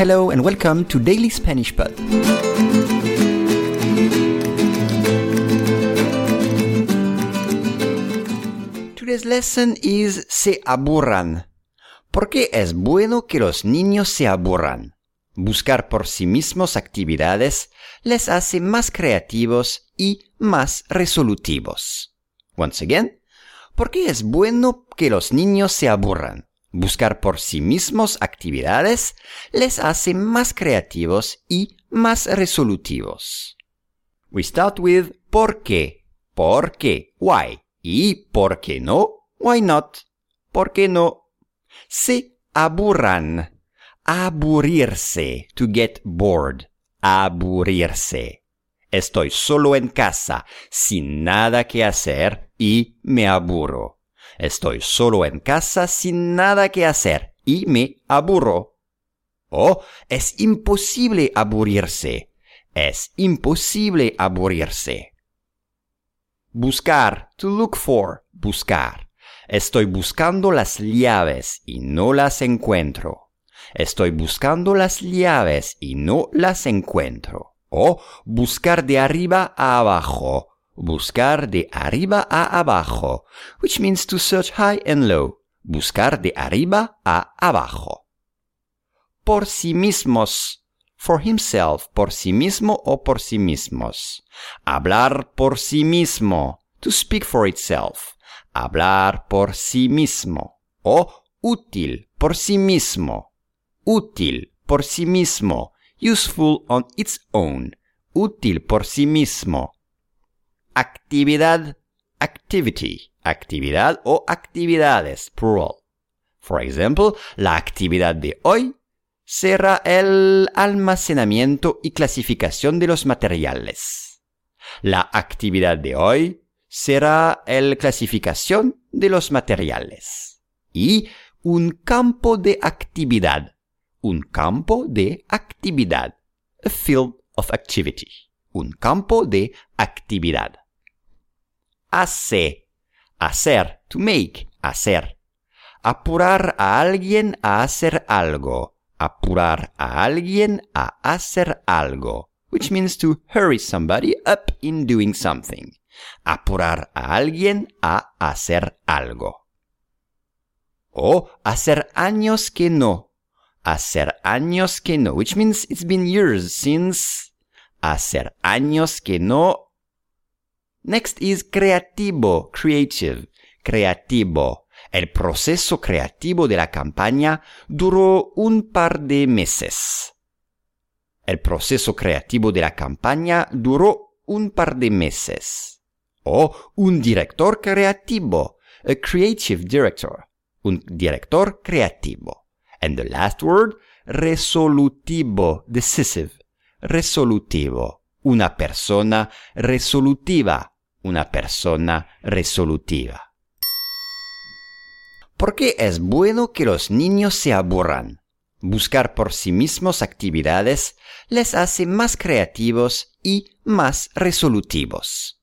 Hello and welcome to Daily Spanish Pod. Today's lesson is se aburran. ¿Por qué es bueno que los niños se aburran? Buscar por sí mismos actividades les hace más creativos y más resolutivos. Once again, ¿por qué es bueno que los niños se aburran? Buscar por sí mismos actividades les hace más creativos y más resolutivos. We start with ¿por qué? ¿Por qué? Why? ¿Y por qué no? Why not? ¿Por qué no? Se aburran. Aburrirse. To get bored. Aburrirse. Estoy solo en casa, sin nada que hacer y me aburro. Estoy solo en casa sin nada que hacer y me aburro. Oh, es imposible aburrirse. Es imposible aburrirse. Buscar, to look for, buscar. Estoy buscando las llaves y no las encuentro. Estoy buscando las llaves y no las encuentro. O buscar de arriba a abajo buscar de arriba a abajo, which means to search high and low, buscar de arriba a abajo. Por sí mismos, for himself, por sí mismo o por sí mismos. Hablar por sí mismo, to speak for itself, hablar por sí mismo. O útil por sí mismo, útil por sí mismo, useful on its own, útil por sí mismo actividad, activity, actividad o actividades, plural. For example, la actividad de hoy será el almacenamiento y clasificación de los materiales. La actividad de hoy será el clasificación de los materiales. Y un campo de actividad. Un campo de actividad. A field of activity. Un campo de actividad hace, hacer, to make, hacer. Apurar a alguien a hacer algo. Apurar a alguien a hacer algo. Which means to hurry somebody up in doing something. Apurar a alguien a hacer algo. O hacer años que no. Hacer años que no. Which means it's been years since. Hacer años que no Next is creativo, creative, creativo. El proceso creativo de la campaña duró un par de meses. El proceso creativo de la campaña duró un par de meses. O un director creativo, a creative director, un director creativo. And the last word, resolutivo, decisive, resolutivo, una persona resolutiva, una persona resolutiva. ¿Por qué es bueno que los niños se aburran? Buscar por sí mismos actividades les hace más creativos y más resolutivos.